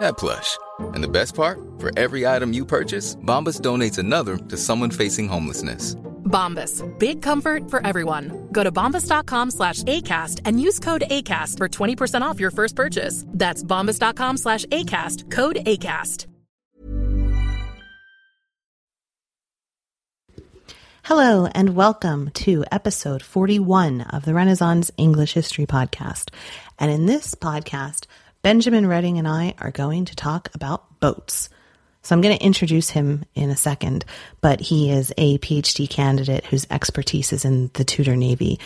that plush. And the best part? For every item you purchase, Bombas donates another to someone facing homelessness. Bombas. Big comfort for everyone. Go to bombas.com slash ACAST and use code ACAST for 20% off your first purchase. That's bombas.com slash ACAST. Code ACAST. Hello, and welcome to episode 41 of the Renaissance English History Podcast. And in this podcast, Benjamin Redding and I are going to talk about boats. So I'm going to introduce him in a second, but he is a PhD candidate whose expertise is in the Tudor Navy.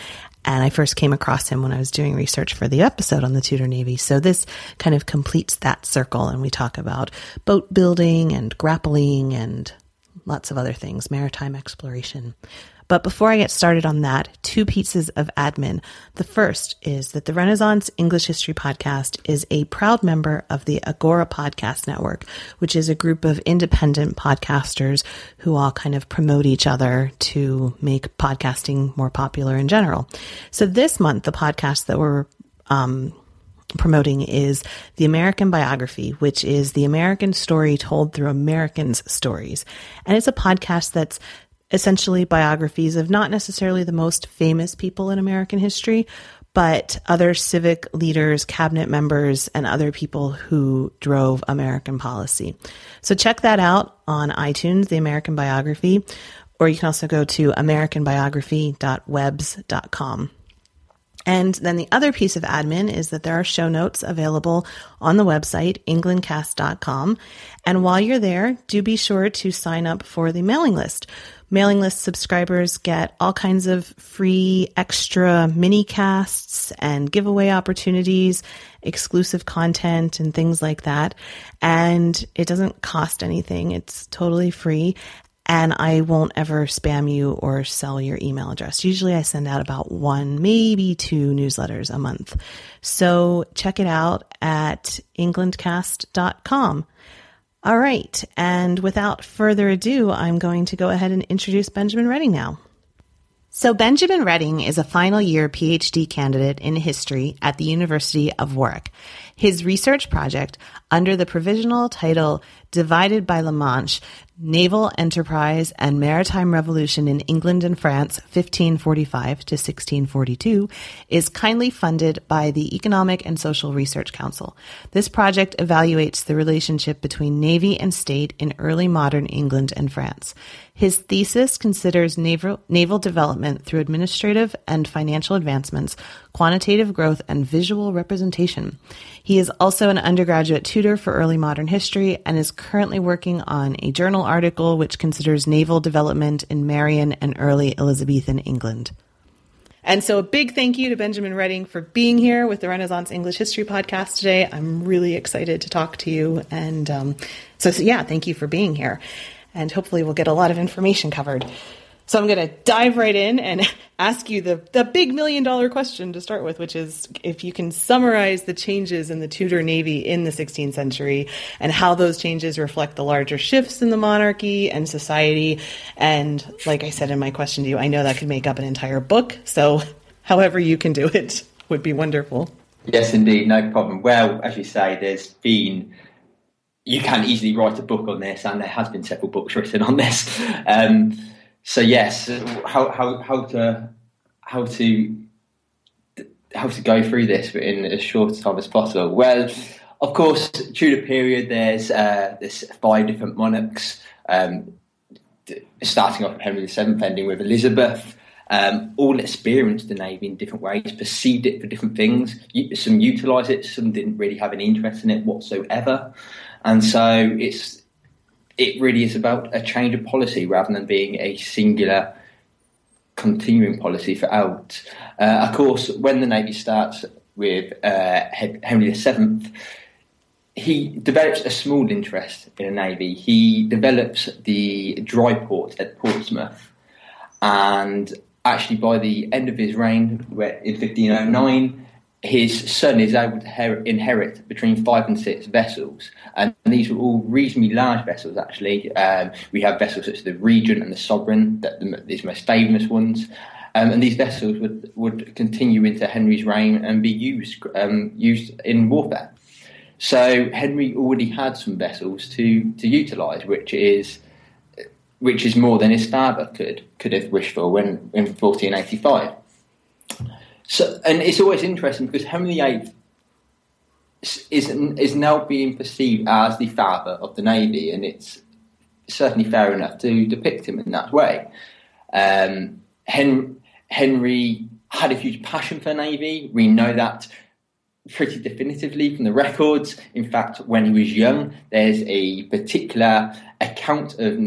And I first came across him when I was doing research for the episode on the Tudor Navy. So this kind of completes that circle. And we talk about boat building and grappling and lots of other things, maritime exploration. But before I get started on that, two pieces of admin. The first is that the Renaissance English History Podcast is a proud member of the Agora Podcast Network, which is a group of independent podcasters who all kind of promote each other to make podcasting more popular in general. So this month, the podcast that we're um, promoting is the American Biography, which is the American story told through Americans' stories. And it's a podcast that's essentially biographies of not necessarily the most famous people in American history, but other civic leaders, cabinet members, and other people who drove American policy. So check that out on iTunes, the American Biography, or you can also go to americanbiography.webs.com. And then the other piece of admin is that there are show notes available on the website, englandcast.com. And while you're there, do be sure to sign up for the mailing list. Mailing list subscribers get all kinds of free extra mini casts and giveaway opportunities, exclusive content, and things like that. And it doesn't cost anything, it's totally free and I won't ever spam you or sell your email address. Usually I send out about one, maybe two newsletters a month. So check it out at englandcast.com. All right. And without further ado, I'm going to go ahead and introduce Benjamin Redding now. So Benjamin Redding is a final year PhD candidate in history at the University of Warwick. His research project under the provisional title Divided by La Manche Naval Enterprise and Maritime Revolution in England and France, 1545 to 1642, is kindly funded by the Economic and Social Research Council. This project evaluates the relationship between Navy and state in early modern England and France. His thesis considers naval, naval development through administrative and financial advancements, quantitative growth, and visual representation. He is also an undergraduate tutor for early modern history and is currently working on a journal article which considers naval development in Marian and early Elizabethan England. And so, a big thank you to Benjamin Redding for being here with the Renaissance English History podcast today. I'm really excited to talk to you. And um, so, so, yeah, thank you for being here and hopefully we'll get a lot of information covered. So I'm going to dive right in and ask you the, the big million dollar question to start with, which is if you can summarize the changes in the Tudor Navy in the 16th century and how those changes reflect the larger shifts in the monarchy and society. And like I said in my question to you, I know that could make up an entire book. So however you can do it would be wonderful. Yes, indeed, no problem. Well, as you say, there's been you can easily write a book on this, and there has been several books written on this. Um, so yes, how how how to how to how to go through this in as short a time as possible. Well, of course, Tudor period. There's uh, there's five different monarchs, um, starting off with Henry VII, ending with Elizabeth. Um, all experienced the navy in different ways, perceived it for different things. Some utilised it, some didn't really have any interest in it whatsoever. and so it's it really is about a change of policy rather than being a singular continuing policy for out. Uh, of course, when the Navy starts with uh, Henry VII, he develops a small interest in the Navy. He develops the dry port at Portsmouth, and actually by the end of his reign, in 1509, his son is able to inherit between five and six vessels, and these were all reasonably large vessels. Actually, um, we have vessels such as the Regent and the Sovereign, that the, these most famous ones, um, and these vessels would would continue into Henry's reign and be used um, used in warfare. So Henry already had some vessels to to utilise, which is which is more than his father could could have wished for when in 1485. So, and it's always interesting because Henry VIII is is now being perceived as the father of the navy, and it's certainly fair enough to depict him in that way. Um, Henry, Henry had a huge passion for the navy. We know that pretty definitively from the records. In fact, when he was young, there's a particular account of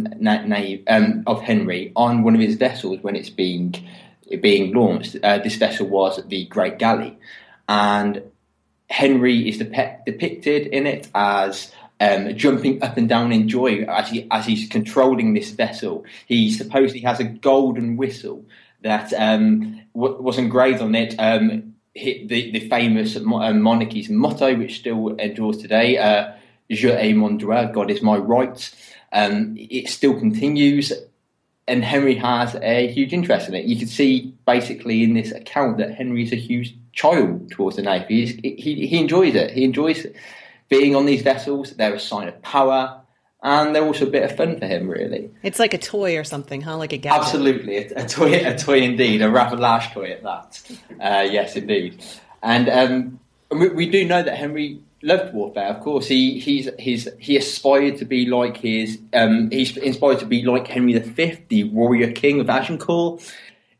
um, of Henry on one of his vessels when it's being being launched. Uh, this vessel was the Great Galley, and Henry is dep- depicted in it as um, jumping up and down in joy as he as he's controlling this vessel. He supposedly has a golden whistle that um, w- was engraved on it. Um, the, the famous uh, monarchy's motto, which still endures today, uh, "Dieu et mon droit," God is my right. Um, it still continues and Henry has a huge interest in it. You can see basically in this account that Henry's a huge child towards the navy. He, he, he enjoys it. He enjoys being on these vessels. They're a sign of power, and they're also a bit of fun for him. Really, it's like a toy or something, huh? Like a gadget. Absolutely, a, a toy, a toy indeed, a rather large toy at that. Uh, yes, indeed. And um, we, we do know that Henry loved warfare. Of course, he he's he's he aspired to be like his um, he's inspired to be like Henry V, the warrior king of Agincourt.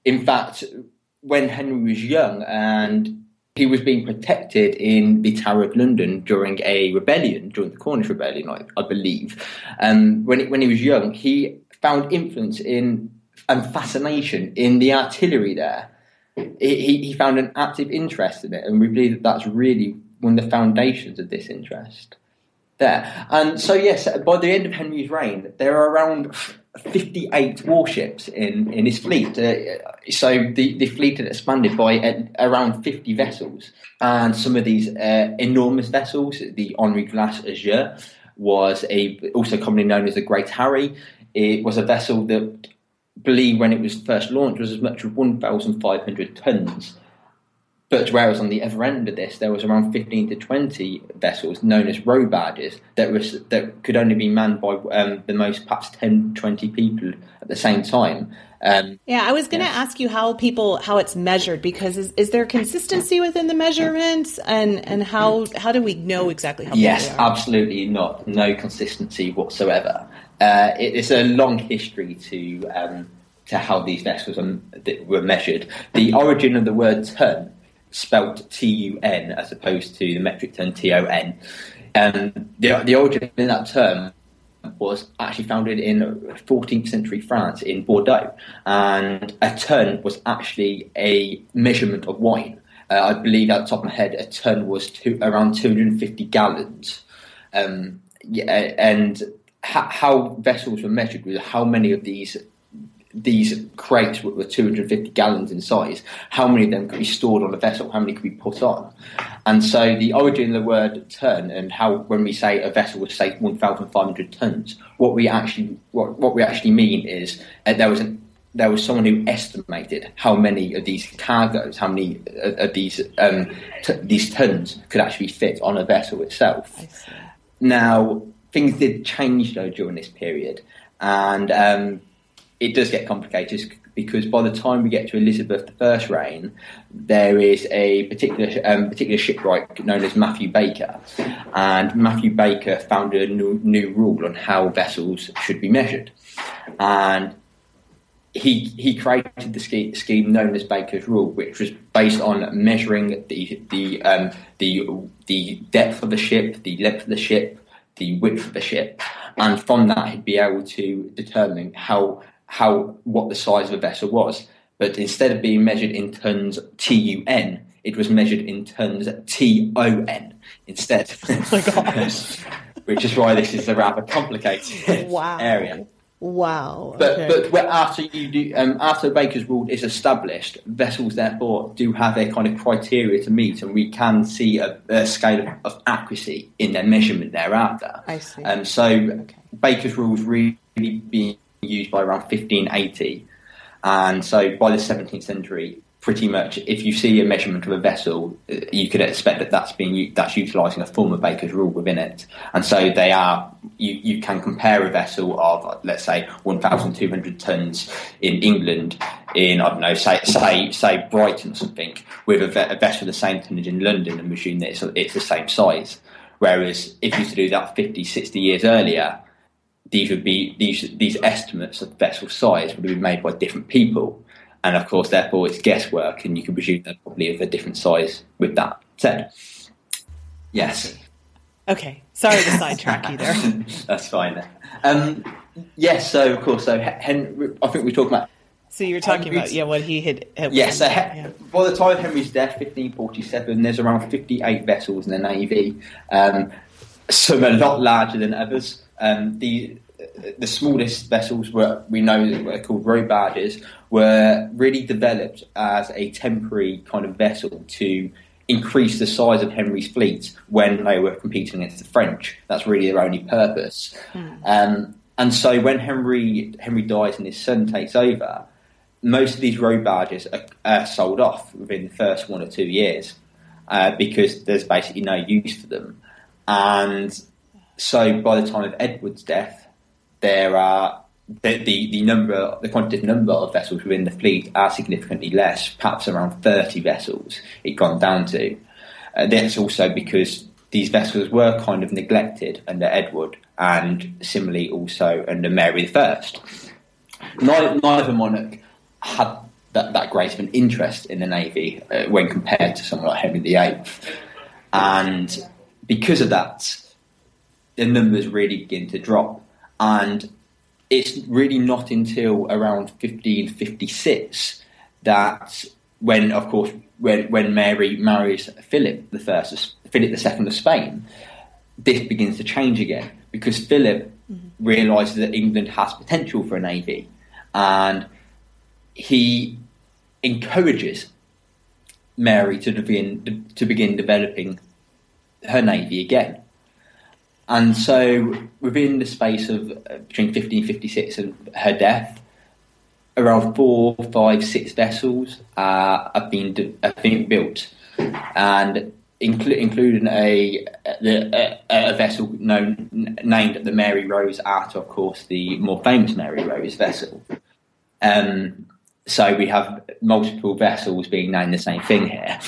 In fact, when Henry was young and he was being protected in the Tower of London during a rebellion, during the Cornish Rebellion, I, I believe. Um, when when he was young, he found influence in and fascination in the artillery there. He, he found an active interest in it, and we believe that that's really of the foundations of this interest there. And so, yes, by the end of Henry's reign, there are around 58 warships in, in his fleet. Uh, so the, the fleet had expanded by uh, around 50 vessels. And some of these uh, enormous vessels, the Henri Grace a Dieu, was a also commonly known as the Great Harry. It was a vessel that, believe when it was first launched, was as much as 1,500 tons. But whereas on the other end of this, there was around 15 to 20 vessels known as row barges that was that could only be manned by um, the most perhaps 10, 20 people at the same time. Um, yeah, I was going to yeah. ask you how people how it's measured because is, is there consistency within the measurements and and how how do we know exactly how? Yes, absolutely not. No consistency whatsoever. Uh, it, it's a long history to. Um, to how these vessels were measured. The origin of the word ton spelt T U N as opposed to the metric ton T O N. Um, the, the origin of that term was actually founded in 14th century France in Bordeaux, and a ton was actually a measurement of wine. Uh, I believe, at the top of my head, a ton was two, around 250 gallons. Um, yeah, and ha- how vessels were measured was how many of these these crates were 250 gallons in size, how many of them could be stored on a vessel, how many could be put on. And so the origin of the word ton and how when we say a vessel was say 1,500 tons, what we actually what, what we actually mean is uh, there was an there was someone who estimated how many of these cargoes, how many of these um, t- these tons could actually fit on a vessel itself. Now things did change though during this period, and um, it does get complicated because by the time we get to Elizabeth I's reign, there is a particular um, particular shipwright known as Matthew Baker, and Matthew Baker founded a new, new rule on how vessels should be measured, and he he created the scheme known as Baker's Rule, which was based on measuring the the um, the the depth of the ship, the length of the ship, the width of the ship, and from that he'd be able to determine how how what the size of a vessel was. But instead of being measured in tons T U N, it was measured in tons T O N instead. Oh my gosh. Which is why this is a rather complicated Wow. area. Wow. But okay. but after you do um, after Baker's rule is established, vessels therefore do have their kind of criteria to meet, and we can see a, a scale of, of accuracy in their measurement thereafter. I see. Um, so Baker's rule was really being used by around 1580, and so by the 17th century, pretty much if you see a measurement of a vessel, uh, you could expect that that's being that's utilising a form of Baker's rule within it, and so they are. You, you can compare a vessel of let's say 1,200 tons in England, in I don't know, say say say Brighton or something, with a, a vessel the same tonnage in London, and assume that it's, it's the same size. Whereas if you used to do that 50, 60 years earlier, these would be these these estimates of vessel size would have been made by different people, and of course, therefore, it's guesswork, and you can presume they're probably of a different size. With that said, yes, okay. Sorry to sidetrack you there. that's fine. Um, yes, so of course, so Hen- I think we're talking about So you were talking about yeah what he had. had Yes, so he- yeah. by the time of Henry's death, 1547, there's around 58 vessels in the Navy. Um, some a lot larger than others. Um, the the smallest vessels were we know that were called row barges were really developed as a temporary kind of vessel to increase the size of Henry's fleet when they were competing against the French. That's really their only purpose. Um, and so when Henry Henry dies and his son takes over, most of these row barges are, are sold off within the first one or two years uh, because there's basically no use for them. And so by the time of Edward's death, there are the, the, the number, the quantitative number of vessels within the fleet are significantly less, perhaps around 30 vessels it's gone down to. Uh, that's also because these vessels were kind of neglected under Edward and similarly also under Mary I. Neither, neither monarch had that, that great of an interest in the navy uh, when compared to someone like Henry VIII, and because of that, the numbers really begin to drop. And it's really not until around 1556 that, when of course, when when Mary marries Philip the first, of- Philip the second of Spain, this begins to change again because Philip mm-hmm. realizes that England has potential for a navy, and he encourages Mary to begin to begin developing her navy again. And so, within the space of uh, between 1556 and her death, around four, five, six vessels uh, have been have been built, and inclu- including a, a, a vessel known named the Mary Rose after, of course, the more famous Mary Rose vessel. Um, so we have multiple vessels being named the same thing here.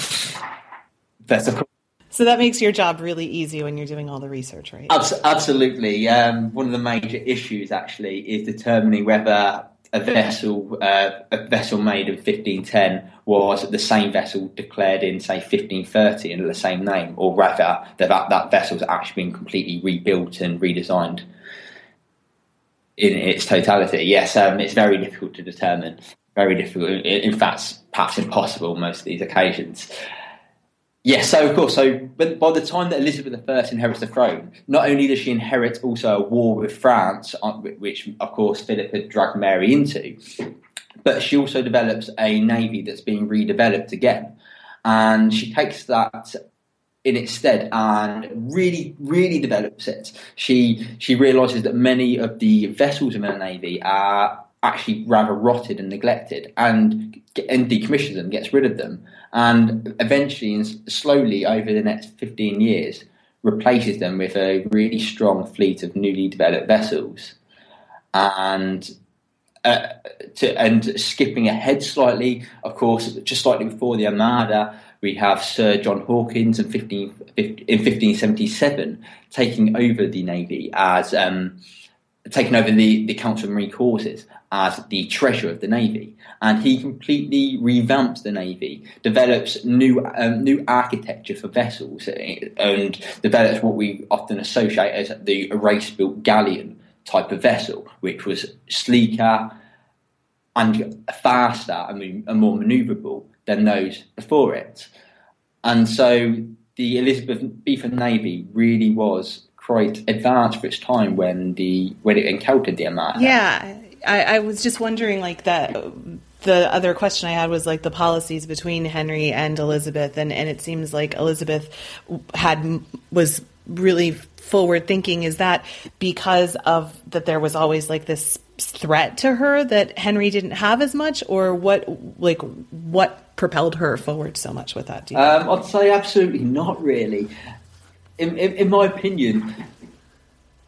Of course, So that makes your job really easy when you're doing all the research, right? Abs- absolutely. Um, one of the major issues actually is determining whether a vessel, uh, a vessel made in 1510, was the same vessel declared in, say, 1530 under the same name, or rather that that, vessel's actually been completely rebuilt and redesigned in its totality. Yes, um, it's very difficult to determine. Very difficult. In fact, perhaps impossible most of these occasions. Yes, so of course, so by the time that Elizabeth I inherits the throne, not only does she inherit also a war with France, uh, which of course Philip had dragged Mary into, but she also develops a navy that's being redeveloped again, and she takes that in its stead and really, really develops it. She she realizes that many of the vessels in her navy are actually rather rotted and neglected, and and decommissions them, gets rid of them, and eventually and slowly over the next fifteen years replaces them with a really strong fleet of newly developed vessels, and uh, to, and skipping ahead slightly, of course, just slightly before the Armada, we have Sir John Hawkins in, 15, in 1577 taking over the Navy as um, taken over the, the Council of Marine Causes as the treasurer of the Navy. And he completely revamps the Navy, develops new um, new architecture for vessels, eh, and develops what we often associate as the race built galleon type of vessel, which was sleeker and faster and, and more manoeuvrable than those before it. And so the Elizabeth Beetham Navy really was quite advanced for its time when the when it encountered the Armada. Yeah, I, I was just wondering, like that. The other question I had was like the policies between Henry and Elizabeth, and, and it seems like Elizabeth had was really forward thinking. Is that because of that there was always like this threat to her that Henry didn't have as much, or what? Like what propelled her forward so much with that? Um, I'd say absolutely not really. In, in, in my opinion,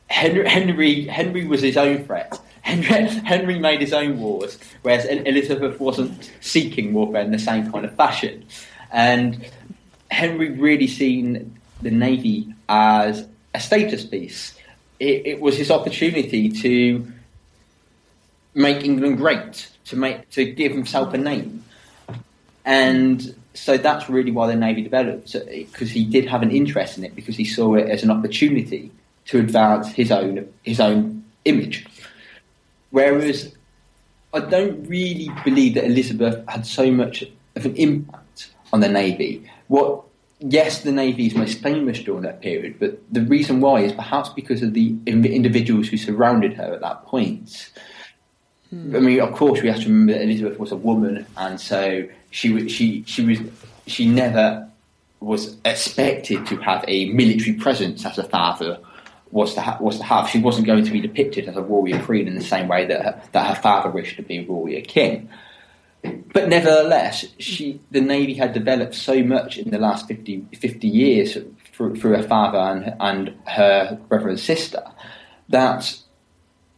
Henry, Henry Henry was his own threat. Henry, Henry made his own wars, whereas Elizabeth wasn't seeking warfare in the same kind of fashion. And Henry really seen the navy as a status piece. It, it was his opportunity to make England great, to make to give himself a name, and so that's really why the navy developed uh, because he did have an interest in it because he saw it as an opportunity to advance his own his own image. Whereas I don't really believe that Elizabeth had so much of an impact on the navy. What yes, the navy is most famous during that period, but the reason why is perhaps because of the individuals who surrounded her at that point. I mean, of course, we have to remember that Elizabeth was a woman, and so she she she was she never was expected to have a military presence as a father was to, ha- was to have. She wasn't going to be depicted as a warrior queen in the same way that her, that her father wished to be a warrior king. But nevertheless, she the navy had developed so much in the last 50, 50 years through, through her father and, and her brother and sister that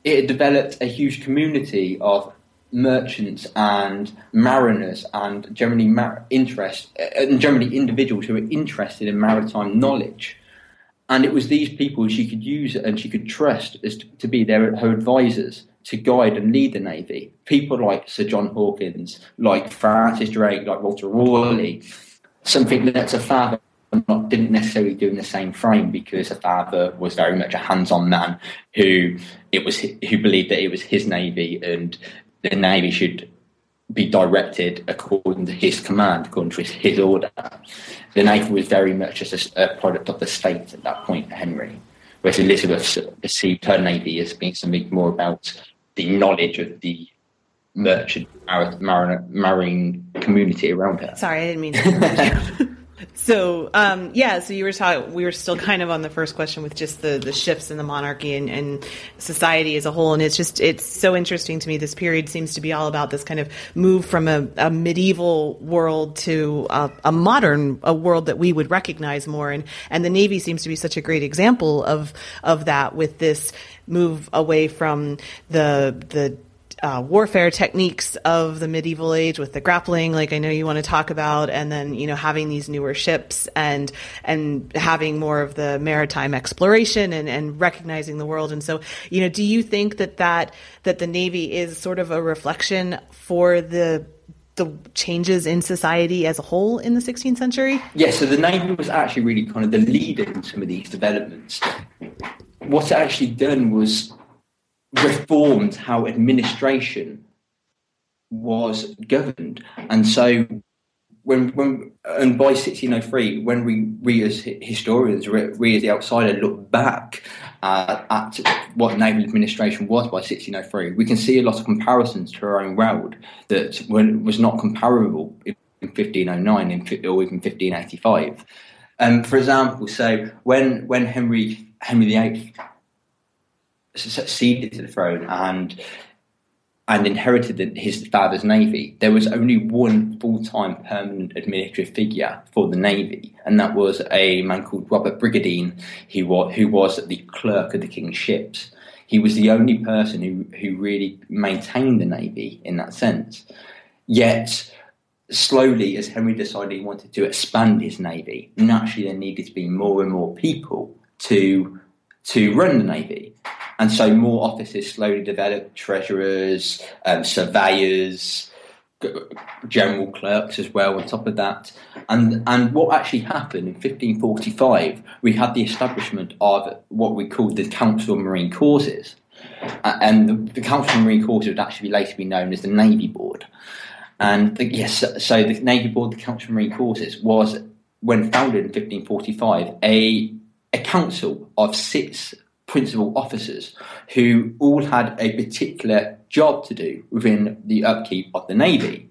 it had developed a huge community of merchants and mariners and generally mar- interest uh, and generally individuals who were interested in maritime knowledge. And it was these people she could use and she could trust as to, to be their her advisors to guide and lead the navy. People like Sir John Hawkins, like Francis Drake, like Walter Raleigh, something that's a father not, didn't necessarily do in the same frame because a father was very much a hands-on man who it was who believed that it was his navy and the navy should be directed according to his command, according to his, his order. The navy was very much just a, a, product of the state at that point, Henry. Whereas Elizabeth perceived her navy as being something more about the knowledge of the merchant marine, marine community around her. Sorry, I didn't mean to. So um, yeah, so you were talking. We were still kind of on the first question with just the the shifts in the monarchy and, and, society as a whole, and it's just it's so interesting to me. This period seems to be all about this kind of move from a, a medieval world to a, a, modern a world that we would recognize more, and and the navy seems to be such a great example of of that with this move away from the the uh, warfare techniques of the medieval age with the grappling, like I know you want to talk about, and then you know having these newer ships and and having more of the maritime exploration and, and recognizing the world. And so, you know, do you think that that that the Navy is sort of a reflection for the the changes in society as a whole in the 16th century? Yes, yeah, so the Navy was actually really kind of the leader in some of these developments. What it actually done was reformed how administration was governed. And so when, when and by 1603, when we, we as historians, we as the outsider, look back uh, at what naval administration was by 1603, we can see a lot of comparisons to our own world that was not comparable in 1509 in, or even 1585. Um, for example, so when when Henry Henry VIII succeeded to the throne and and inherited his father's navy, there was only one full-time permanent administrative figure for the navy, and that was a man called Robert Brigandine, who was, who was the clerk of the king's ships. He was the only person who, who really maintained the navy in that sense. Yet, slowly, as Henry decided he wanted to expand his navy, naturally there needed to be more and more people to to run the navy. And so more offices slowly developed, treasurers, um, surveyors, general clerks as well on top of that. And and what actually happened in 1545, we had the establishment of what we called the Council of Marine Causes. And the, the, Council of Marine Causes would actually later be known as the Navy Board. And the, yes, so the Navy Board, the Council of Marine Causes, was when founded in 1545 a a council of six principal officers who all had a particular job to do within the upkeep of the Navy.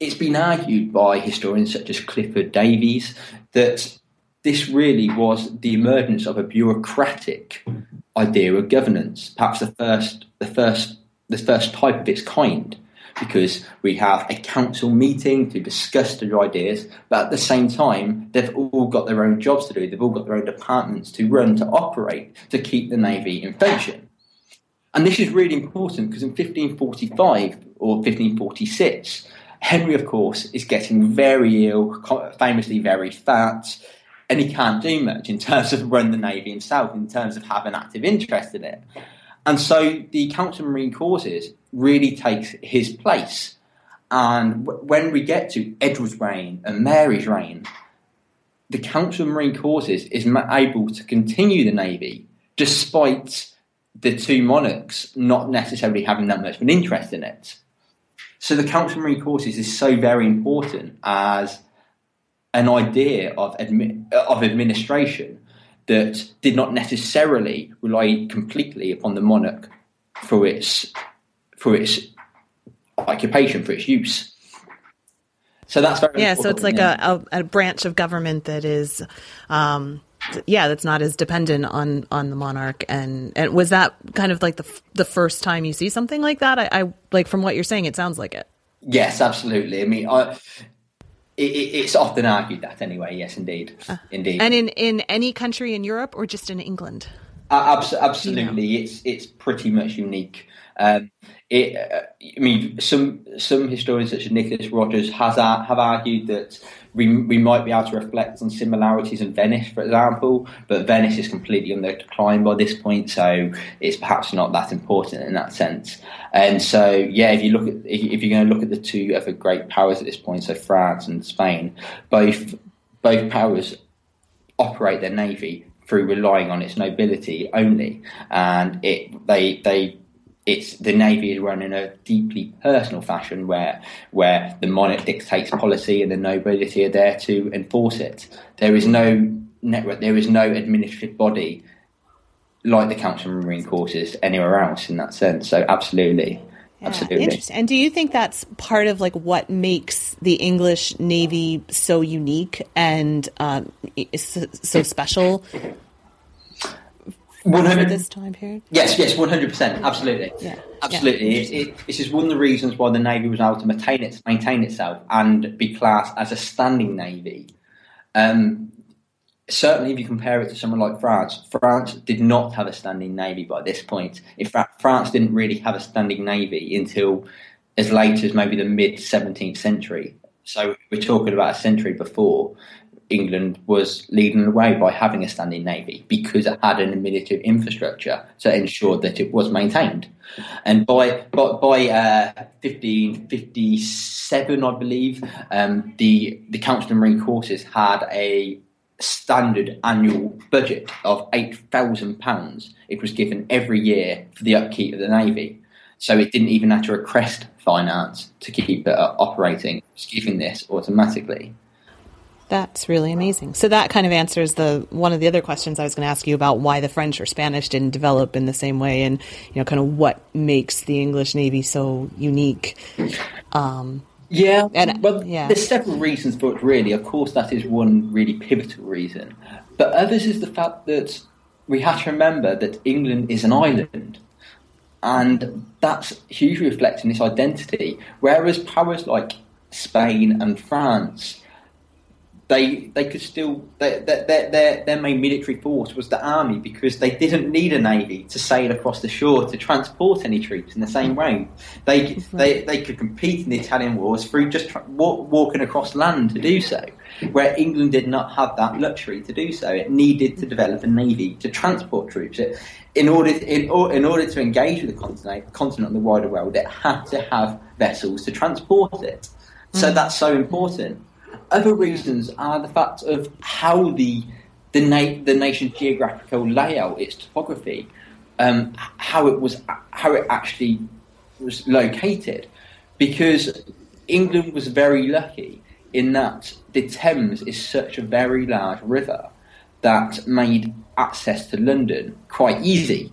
It's been argued by historians such as Clifford Davies that this really was the emergence of a bureaucratic idea of governance, perhaps the first, the first, the first type of its kind because we have a council meeting to discuss their ideas, but at the same time, they've all got their own jobs to do. They've all got their own departments to run, to operate, to keep the Navy in function. And this is really important because in 1545 or 1546, Henry, of course, is getting very ill, famously very fat, and he can't do much in terms of run the Navy himself, in terms of have an active interest in it. And so the Council of Marine Causes really takes his place. And w- when we get to Edward's reign and Mary's reign, the Council of Marine Causes is able to continue the Navy despite the two monarchs not necessarily having that much of an interest in it. So the Council of Marine Causes is so very important as an idea of, admi- of administration that did not necessarily rely completely upon the monarch for its for its occupation, for its use. So that's very yeah. So it's like a, a, a, branch of government that is, um, yeah, that's not as dependent on on the monarch. And and was that kind of like the the first time you see something like that? I, I like from what you're saying, it sounds like it. Yes, absolutely. I mean, I, it, it's often argued that anyway. Yes, indeed, uh, indeed. And in in any country in Europe or just in England? Uh, absolutely, you know? it's it's pretty much unique. Um, it, uh, I mean, some some historians such as Nicholas Rogers has have argued that we we might be able to reflect on similarities in Venice, for example, but Venice is completely on the decline by this point, so it's perhaps not that important in that sense. And so, yeah, if you look at if you're going to look at the two other great powers at this point, so France and Spain, both both powers operate their navy through relying on its nobility only, and it they they it's the navy is run in a deeply personal fashion where where the monarch dictates policy and the nobility are there to enforce it. There is no network, there is no administrative body like the Council of Marine Causes anywhere else in that sense. So absolutely. Yeah, absolutely. Interesting. And do you think that's part of like what makes the English Navy so unique and um, so special 100 this time period? Yes, yes, one hundred percent, absolutely, yeah, absolutely. Yeah. It, it, this is one of the reasons why the navy was able to maintain it, maintain itself, and be classed as a standing navy. Um, certainly, if you compare it to someone like France, France did not have a standing navy by this point. In fact, France didn't really have a standing navy until as late as maybe the mid seventeenth century. So we're talking about a century before. England was leading the way by having a standing navy because it had an administrative infrastructure to ensure that it was maintained. And by by, by uh, 1557, I believe, um, the the Council of Marine Causes had a standard annual budget of eight thousand pounds. It was given every year for the upkeep of the navy. So it didn't even have to request finance to keep it operating. It was given this automatically. That's really amazing. So that kind of answers the one of the other questions I was going to ask you about why the French or Spanish didn't develop in the same way, and you know, kind of what makes the English Navy so unique. Um, yeah, and well, yeah. there's several reasons for it. Really, of course, that is one really pivotal reason, but others is the fact that we have to remember that England is an island, and that's hugely reflecting this identity. Whereas powers like Spain and France they they could still their their their, their main military force was the army because they didn't need a navy to sail across the shore to transport any troops in the same way. They they they could compete in the Italian wars through just tra- walk, walking across land to do so. Where England did not have that luxury to do so, it needed to develop a navy to transport troops. It, in order in, in order to engage with the continent, continent and the wider world, it had to have vessels to transport it. So mm. that's so important. Other reasons are the fact of how the the, na- the nation's geographical layout, its topography, um, how it was how it actually was located, because England was very lucky in that the Thames is such a very large river that made access to London quite easy.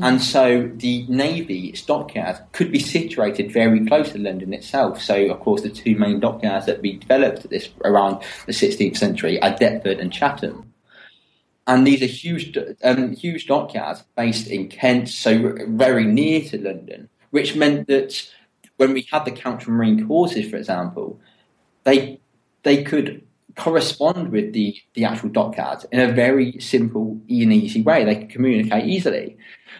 And so the Navy stockyards could be situated very close to London itself. So, of course, the two main dockyards that we developed at this around the 16th century are Deptford and Chatham. And these are huge, um, huge dockyards based in Kent, so very near to London, which meant that when we had the counter marine courses, for example, they they could correspond with the, the actual dockyards in a very simple and easy way. They could communicate easily.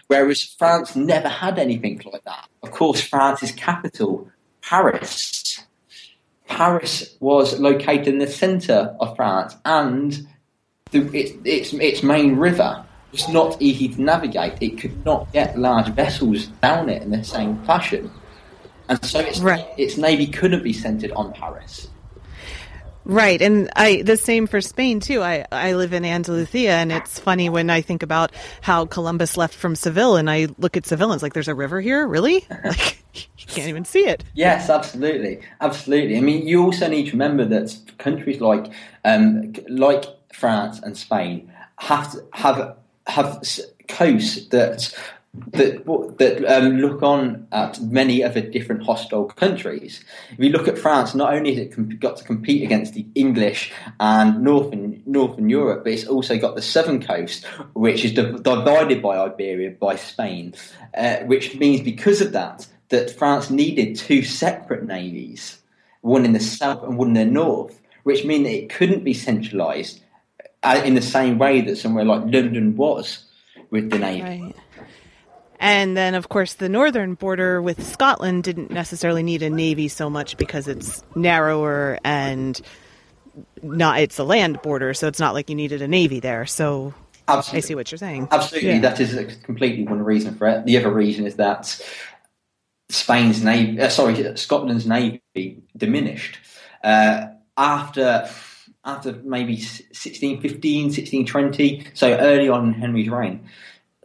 Whereas France never had anything like that. Of course, France's capital, Paris, Paris was located in the centre of France, and the, its, its its main river was not easy to navigate. It could not get large vessels down it in the same fashion, and so its Right. its navy couldn't be centred on Paris. Right, and I the same for Spain too. I I live in Andalusia, and it's funny when I think about how Columbus left from Seville, and I look at Seville, and it's like, "There's a river here, really? Like, you can't even see it." Yes, absolutely, absolutely. I mean, you also need to remember that countries like um, like France and Spain have to have have coasts that that that um, look on at many other different hostile countries. If you look at France, not only has it got to compete against the English and northern northern Europe, but it's also got the southern coast, which is div- divided by Iberia by Spain, uh, which means because of that that France needed two separate navies, one in the south and one in the north, which mean that it couldn't be centralised uh, in the same way that somewhere like London was with the navy. Right. And then, of course, the northern border with Scotland didn't necessarily need a navy so much because it's narrower and not it's a land border, so it's not like you needed a navy there. So I see what you're saying. Absolutely, Yeah. that is a- completely one reason for it. The other reason is that Spain's navy, uh, sorry, Scotland's navy diminished uh, after after maybe 1615, 1620, so early on in Henry's reign.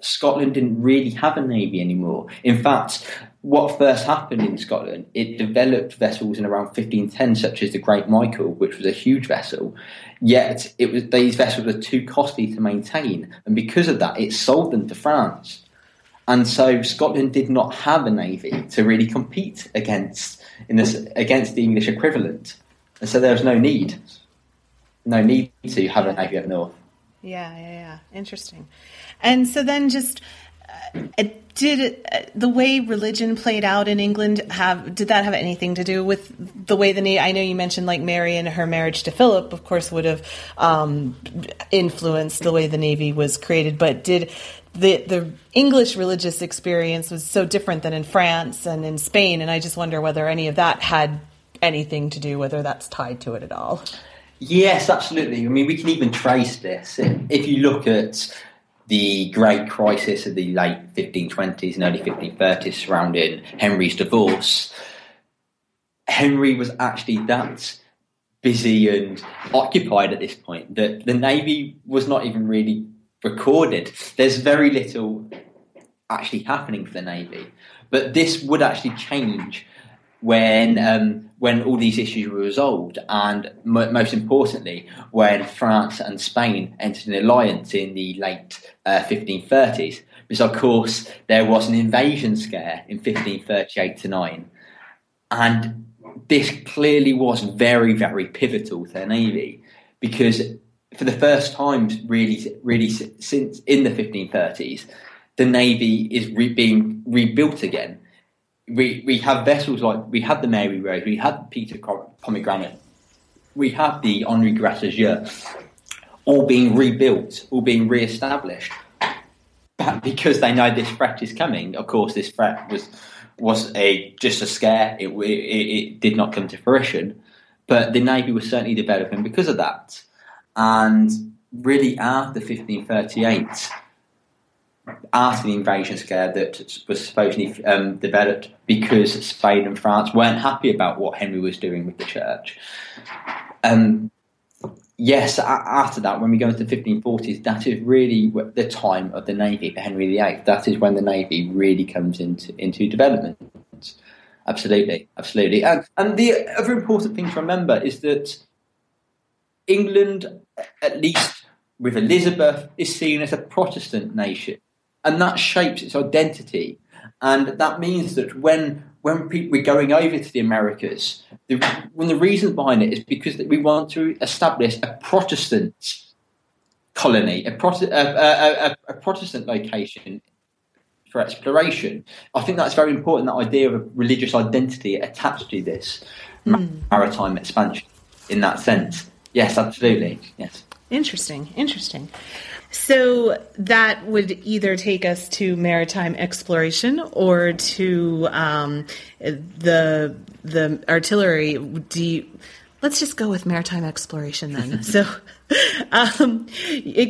Scotland didn't really have a navy anymore. In fact, what first happened in Scotland, it developed vessels in around 1510, such as the Great Michael, which was a huge vessel. Yet, it was these vessels were too costly to maintain, and because of that, it sold them to France. And so Scotland did not have a navy to really compete against in this against the English equivalent, and so there was no need, no need to have a navy up north. Yeah, yeah, yeah. Interesting. And so then, just uh, did uh, the way religion played out in England have did that have anything to do with the way the na- I know you mentioned like Mary and her marriage to Philip, of course, would have um, influenced the way the navy was created. But did the the English religious experience was so different than in France and in Spain? And I just wonder whether any of that had anything to do, whether that's tied to it at all. Yes, absolutely. I mean, we can even trace this. If you look at the great crisis of the late 1520s and early 1530s surrounding Henry's divorce, Henry was actually that busy and occupied at this point that the Navy was not even really recorded. There's very little actually happening for the Navy. But this would actually change when um, when all these issues were resolved, and mo most importantly, when France and Spain entered an alliance in the late uh, 1530s. Because of course there was an invasion scare in 1538 to nine, and this clearly was very very pivotal to the navy. Because for the first time really really since in the 1530s the navy is re- being rebuilt again we we have vessels like we had the Mary Rose, we had Peter Pomegranate, we have the Henri Grace a Dieu all being rebuilt, all being re-established. But because they know this threat is coming, of course, this threat was was a just a scare. It, it, it did not come to fruition, but the navy was certainly developing because of that. And really, after 1538, after the invasion scare that was supposedly um, developed because Spain and France weren't happy about what Henry was doing with the church. Um, yes, after that, when we go into the 1540s, that is really the time of the Navy for Henry VIII. That is when the Navy really comes into, into development. Absolutely, absolutely. And, and the other important thing to remember is that England, at least with Elizabeth, is seen as a Protestant nation and that shapes its identity. And that means that when when people, we're going over to the Americas, the, one of the reasons behind it is because we want to establish a Protestant colony, a, a, a, a Protestant location for exploration. I think that's very important. That idea of a religious identity attached to this mm. maritime expansion. In that sense, yes, absolutely, yes. Interesting, interesting. So that would either take us to maritime exploration or to um, the the artillery. You, let's just go with maritime exploration then. so, um,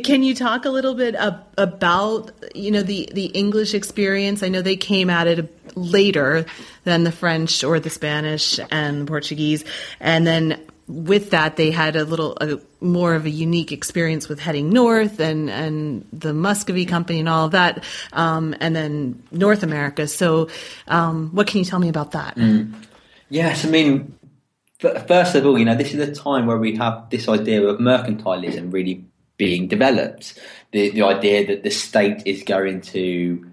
can you talk a little bit ab- about you know the the English experience? I know they came at it later than the French or the Spanish and Portuguese, and then with that, they had a little a, more of a unique experience with heading north and, and the Muscovy Company and all of that, um, and then North America. So, um, what can you tell me about that? Mm. Yes, I mean, first of all, you know, this is a time where we have this idea of mercantilism really being developed. The, the idea that the state is going to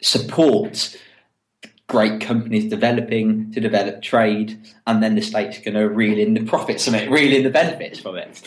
support great companies developing to develop trade, and then the state's going to reel in the profits from it, reel in the benefits from it.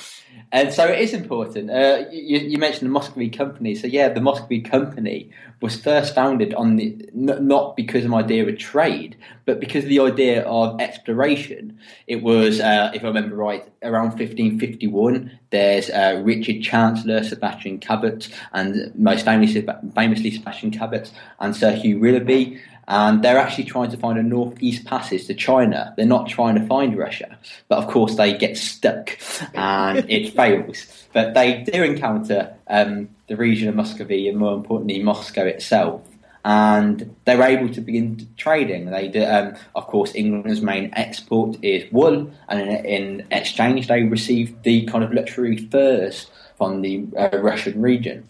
And so it is important. Uh, you, you, mentioned the Muscovy Company. So yeah, the Muscovy Company was first founded on the not because of an idea of trade, but because of the idea of exploration. It was, uh, if I remember right, around 1551. There's uh, Richard Chancellor, Sebastian Cabot, and most famously, famously Sebastian Cabot, and Sir Hugh Willoughby and they're actually trying to find a northeast passage to China. They're not trying to find Russia, but of course they get stuck and it fails. But they do encounter um, the region of Muscovy and more importantly Moscow itself. And they're able to begin trading. They do, um, of course, England's main export is wool, and in, in, exchange, they receive the kind of luxury furs from the uh, Russian region.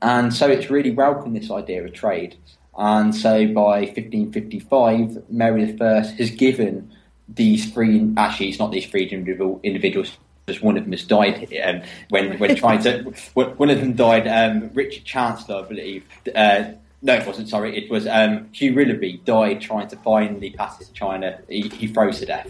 And so it's really welcome this idea of trade. And so by 1555, Mary I has given these three, actually, it's not these three individual, individuals, just one of them has died um, when, when trying to, one of them died, um, Richard Chancellor, I believe. Uh, no, it wasn't. Sorry, it was um, Hugh Willoughby died trying to find the passage to China. He, he froze to death,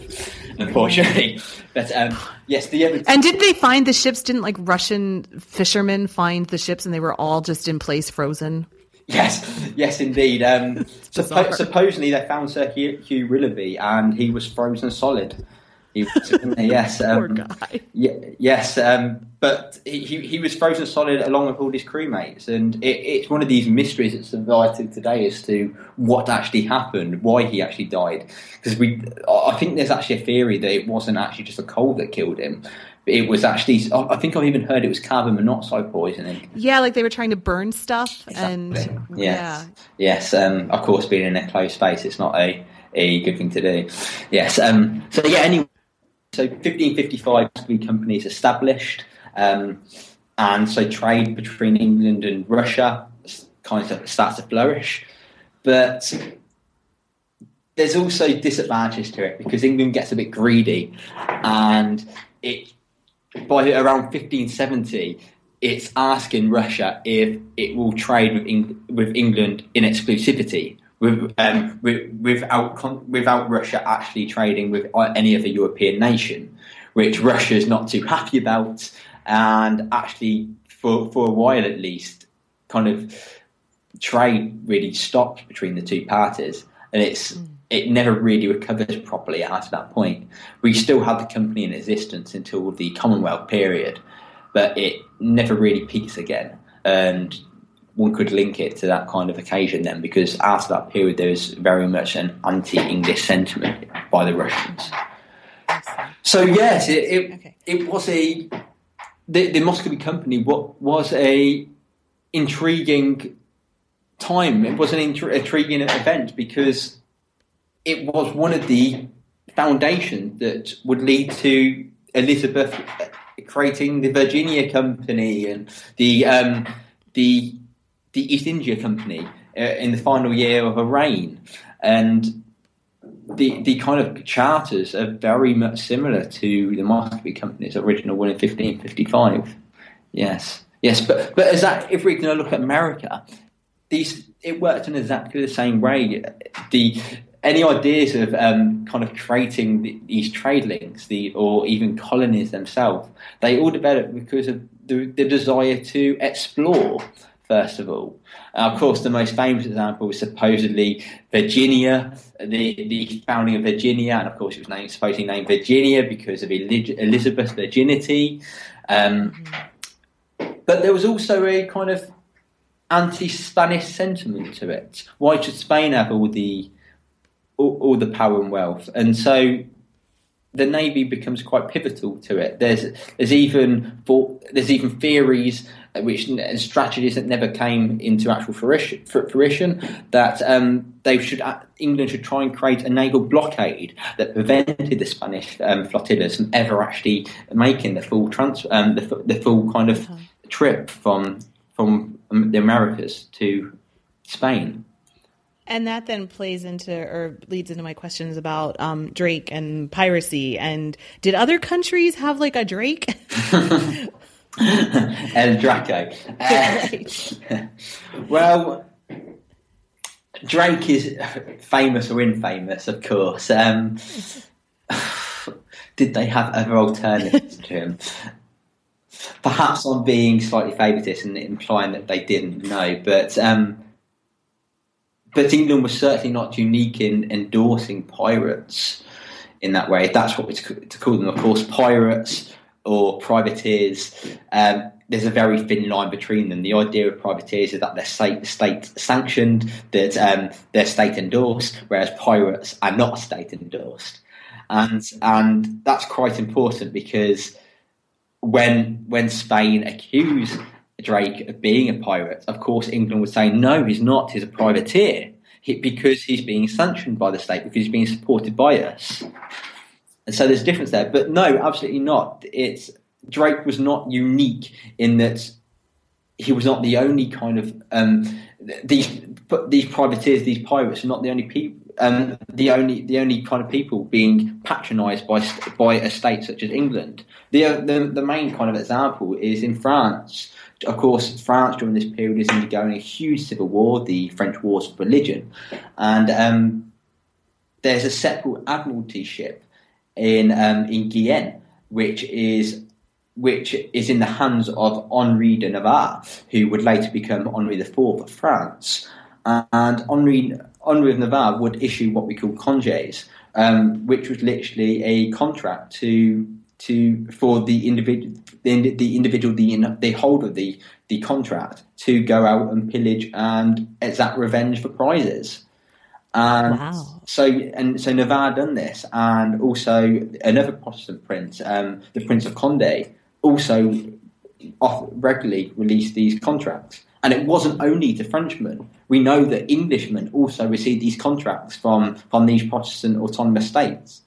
unfortunately. but um, yes, the. And did they find the ships? Didn't like Russian fishermen find the ships, and they were all just in place, frozen? Yes, yes, indeed. Um, suppo- supposedly, they found Sir Hugh, Hugh Willoughby, and he was frozen solid. He was, yes, um, poor guy. yes, um, but he, he was frozen solid along with all his crewmates, and it, it's one of these mysteries that's survived to today as to what actually happened, why he actually died. Because we, I think there's actually a theory that it wasn't actually just a cold that killed him, it was actually i think i've even heard it was carbon monoxide poisoning yeah like they were trying to burn stuff exactly. and yes. yeah yes um, of course being in a closed space it's not a, a good thing to do yes um, so yeah anyway so 1555 companies established um, and so trade between england and russia kind of starts to flourish but there's also disadvantages to it because england gets a bit greedy and it by around 1570, it's asking Russia if it will trade with, Eng- with England in exclusivity, with, um, with, without, without Russia actually trading with any other European nation, which Russia is not too happy about, and actually, for, for a while at least, kind of trade really stopped between the two parties. And it's mm. It never really recovers properly after that point. We still had the company in existence until the Commonwealth period, but it never really peaks again. And one could link it to that kind of occasion then, because after that period, there was very much an anti-English sentiment by the Russians. So yes, it it, Okay. it was a the, the Muscovy Company what was a intriguing time. It was an intri- intriguing event because it was one of the foundations that would lead to Elizabeth creating the Virginia Company and the um, the the East India Company uh, in the final year of her reign, and the the kind of charters are very much similar to the Muscovy Company's original one in 1555. Yes, yes, but but as that if we're going to look at America, these it worked in exactly the same way. The any ideas of um, kind of creating the, these trade links, the or even colonies themselves, they all developed because of the, the desire to explore. First of all, uh, of course, the most famous example is supposedly Virginia, the the founding of Virginia, and of course, it was named supposedly named Virginia because of Eli- Elizabeth's virginity. Um, but there was also a kind of anti-Spanish sentiment to it. Why should Spain have all the all, all the power and wealth? And so the navy becomes quite pivotal to it. There's there's even for, there's even theories which and strategies that never came into actual fruition, fruition that um, they should uh, England should try and create a naval blockade that prevented the Spanish um, flotillas from ever actually making the full trans um, the, the full kind of trip from from the Americas to Spain. And that then plays into or leads into my questions about um, Drake and piracy. And did other countries have like a Drake? El Draco. Uh, well, Drake is famous or infamous, of course. Um, did they have other alternatives to him? Perhaps I'm being slightly favouritist and implying that they didn't know, but um, but England was certainly not unique in endorsing pirates in that way. That's what we to call them. Of course, pirates or privateers. Um, there's a very thin line between them. The idea of privateers is that they're state, state sanctioned, that um, they're state endorsed, whereas pirates are not state endorsed, and and that's quite important because when when Spain accused Drake of being a pirate, of course England would say no, he's not. He's a privateer he, because he's being sanctioned by the state because he's being supported by us. And so there's a difference there. But no, absolutely not. It's Drake was not unique in that he was not the only kind of um, these these privateers, these pirates, are not the only people. Um, the only the only kind of people being patronised by by a state such as England. The, the the main kind of example is in France. Of course, France during this period is undergoing a huge civil war, the French Wars of Religion, and um, there's a separate admiralty ship in um, in Guyenne, which is which is in the hands of Henri de Navarre, who would later become Henri IV of France. And Henri Henri of Navarre would issue what we call conges, um, which was literally a contract to to for the individual the, the individual the the holder of the the contract to go out and pillage and exact revenge for prizes. And Wow. so and so Navarre done this, and also another Protestant prince, um, the Prince of Conde, also off, regularly released these contracts. And it wasn't only to Frenchmen. We know that Englishmen also received these contracts from from these Protestant autonomous states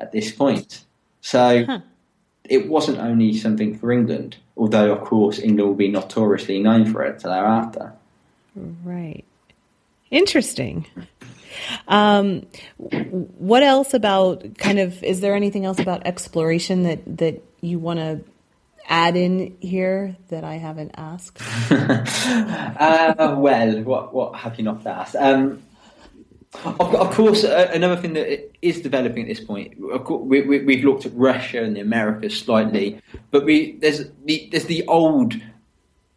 at this point. So it wasn't only something for England, although of course England will be notoriously known for it thereafter. Right. Interesting. Um, what else about kind of? Is there anything else about exploration that that you want to add in here that I haven't asked? uh, well, what what have you not asked? Um, of, of course, uh, another thing that is developing at this point, course, we, we, we've looked at Russia and the Americas slightly, but we there's the there's the old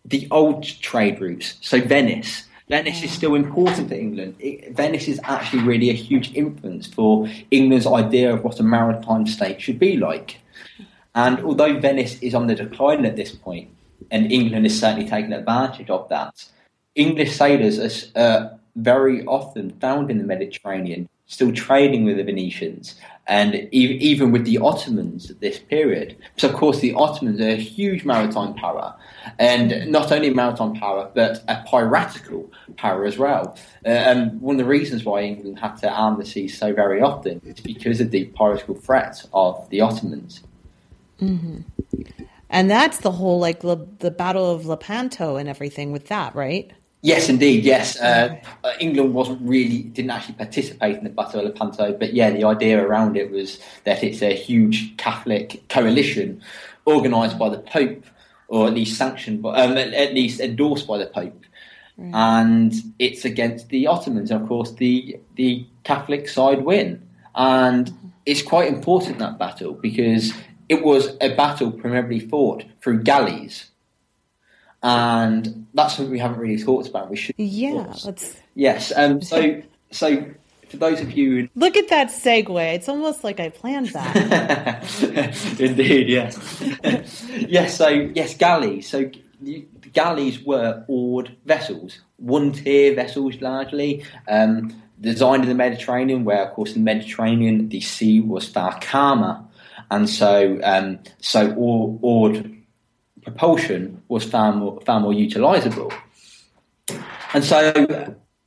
the old trade routes. So Venice, Venice is still important to England. It, Venice is actually really a huge influence for England's idea of what a maritime state should be like. And although Venice is on the decline at this point, and England is certainly taking advantage of that, English sailors are uh, very often found in the Mediterranean, still trading with the Venetians and even with the Ottomans at this period. So, of course, the Ottomans are a huge maritime power, and not only maritime power, but a piratical power as well. Uh, and one of the reasons why England had to arm the seas so very often is because of the piratical threat of the Ottomans. Mm-hmm. And that's the whole like the, the Battle of Lepanto and everything with that, right? Yes, indeed. Yes, uh, England wasn't really didn't actually participate in the Battle of Lepanto, but yeah, the idea around it was that it's a huge Catholic coalition organised by the Pope, or at least sanctioned, by, um, at least endorsed by the Pope, right. and it's against the Ottomans. And of course, the the Catholic side win, and it's quite important that battle because it was a battle primarily fought through galleys and that's something we haven't really talked about. We should. Yeah. Yes. Um. So, so for those of you, look at that segue. It's almost like I planned that. Indeed. Yes. yes. So yes, galleys. So galleys were oared vessels, one tier vessels largely. Um, designed in the Mediterranean, where of course in the Mediterranean the sea was far calmer, and so um, so oared propulsion was far more, far more utilisable. And so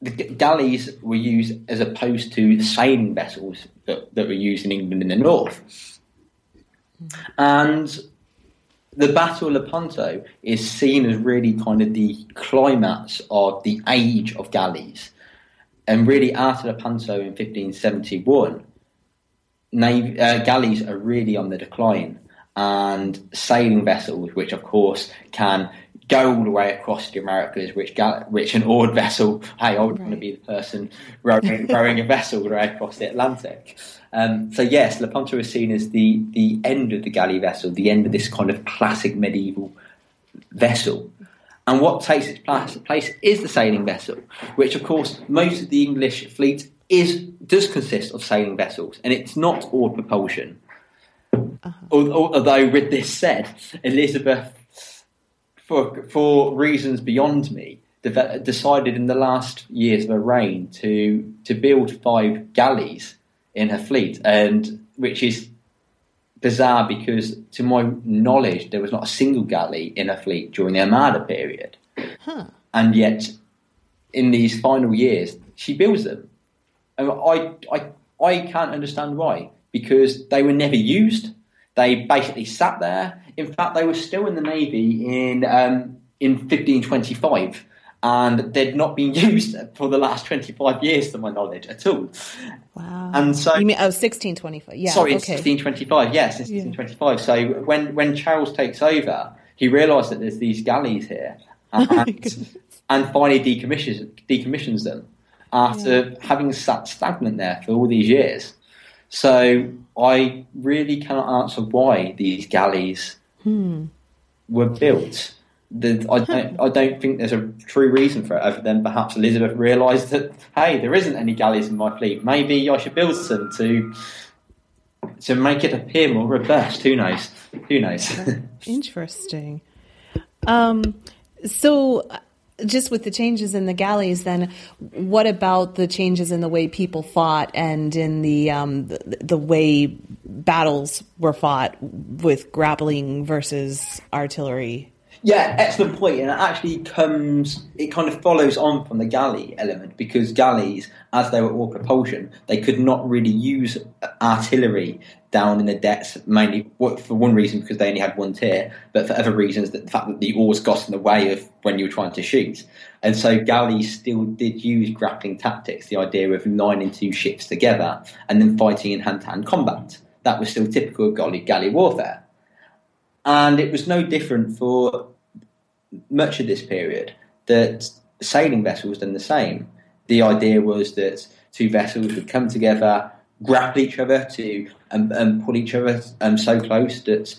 the galleys were used as opposed to the sailing vessels that, that were used in England in the north. And the Battle of Lepanto is seen as really kind of the climax of the age of galleys. And really, after Lepanto in 1571, navy, uh, galleys are really on the decline and sailing vessels, which of course can go all the way across the Americas, which which an oared vessel. Hey, I would right. want to be the person rowing, rowing a vessel right across the Atlantic. Um, so yes, Lepanto is seen as the the end of the galley vessel, the end of this kind of classic medieval vessel. And what takes its place is the sailing vessel, which of course most of the English fleet is does consist of sailing vessels, and it's not oared propulsion. Uh-huh. Although, with this said, Elizabeth, for for reasons beyond me, decided in the last years of her reign to to build five galleys in her fleet, and which is bizarre because, to my knowledge, there was not a single galley in her fleet during the Armada period, huh. and yet in these final years she builds them. And I I I can't understand why because they were never used. They basically sat there. In fact, they were still in the navy in um, in 1525, and they'd not been used for the last 25 years, to my knowledge, at all. Wow! And so you mean oh 1625? Yeah. Sorry, okay. 1625. Yes, 1625. Yeah. So when when Charles takes over, he realised that there's these galleys here, and, oh and finally decommissions decommissions them after yeah. having sat stagnant there for all these years. So I really cannot answer why these galleys hmm. were built. The, I don't. I don't think there's a true reason for it, other than perhaps Elizabeth realised that hey, there isn't any galleys in my fleet. Maybe I should build some to to make it appear more robust. Who knows? Who knows? Interesting. Um, so just with the changes in the galleys, then what about the changes in the way people fought and in the um, the, the, way battles were fought with grappling versus artillery? Yeah, excellent point, and it actually comes. It kind of follows on from the galley element because galleys, as they were all propulsion, they could not really use artillery down in the depths, mainly for one reason because they only had one tier, but for other reasons, the fact that the oars got in the way of when you were trying to shoot. And so galleys still did use grappling tactics, the idea of lining two ships together and then fighting in hand to hand combat. That was still typical of galley, galley warfare. And it was no different for much of this period that sailing vessels done the same. The idea was that two vessels would come together, grapple each other to and, pull each other um, so close that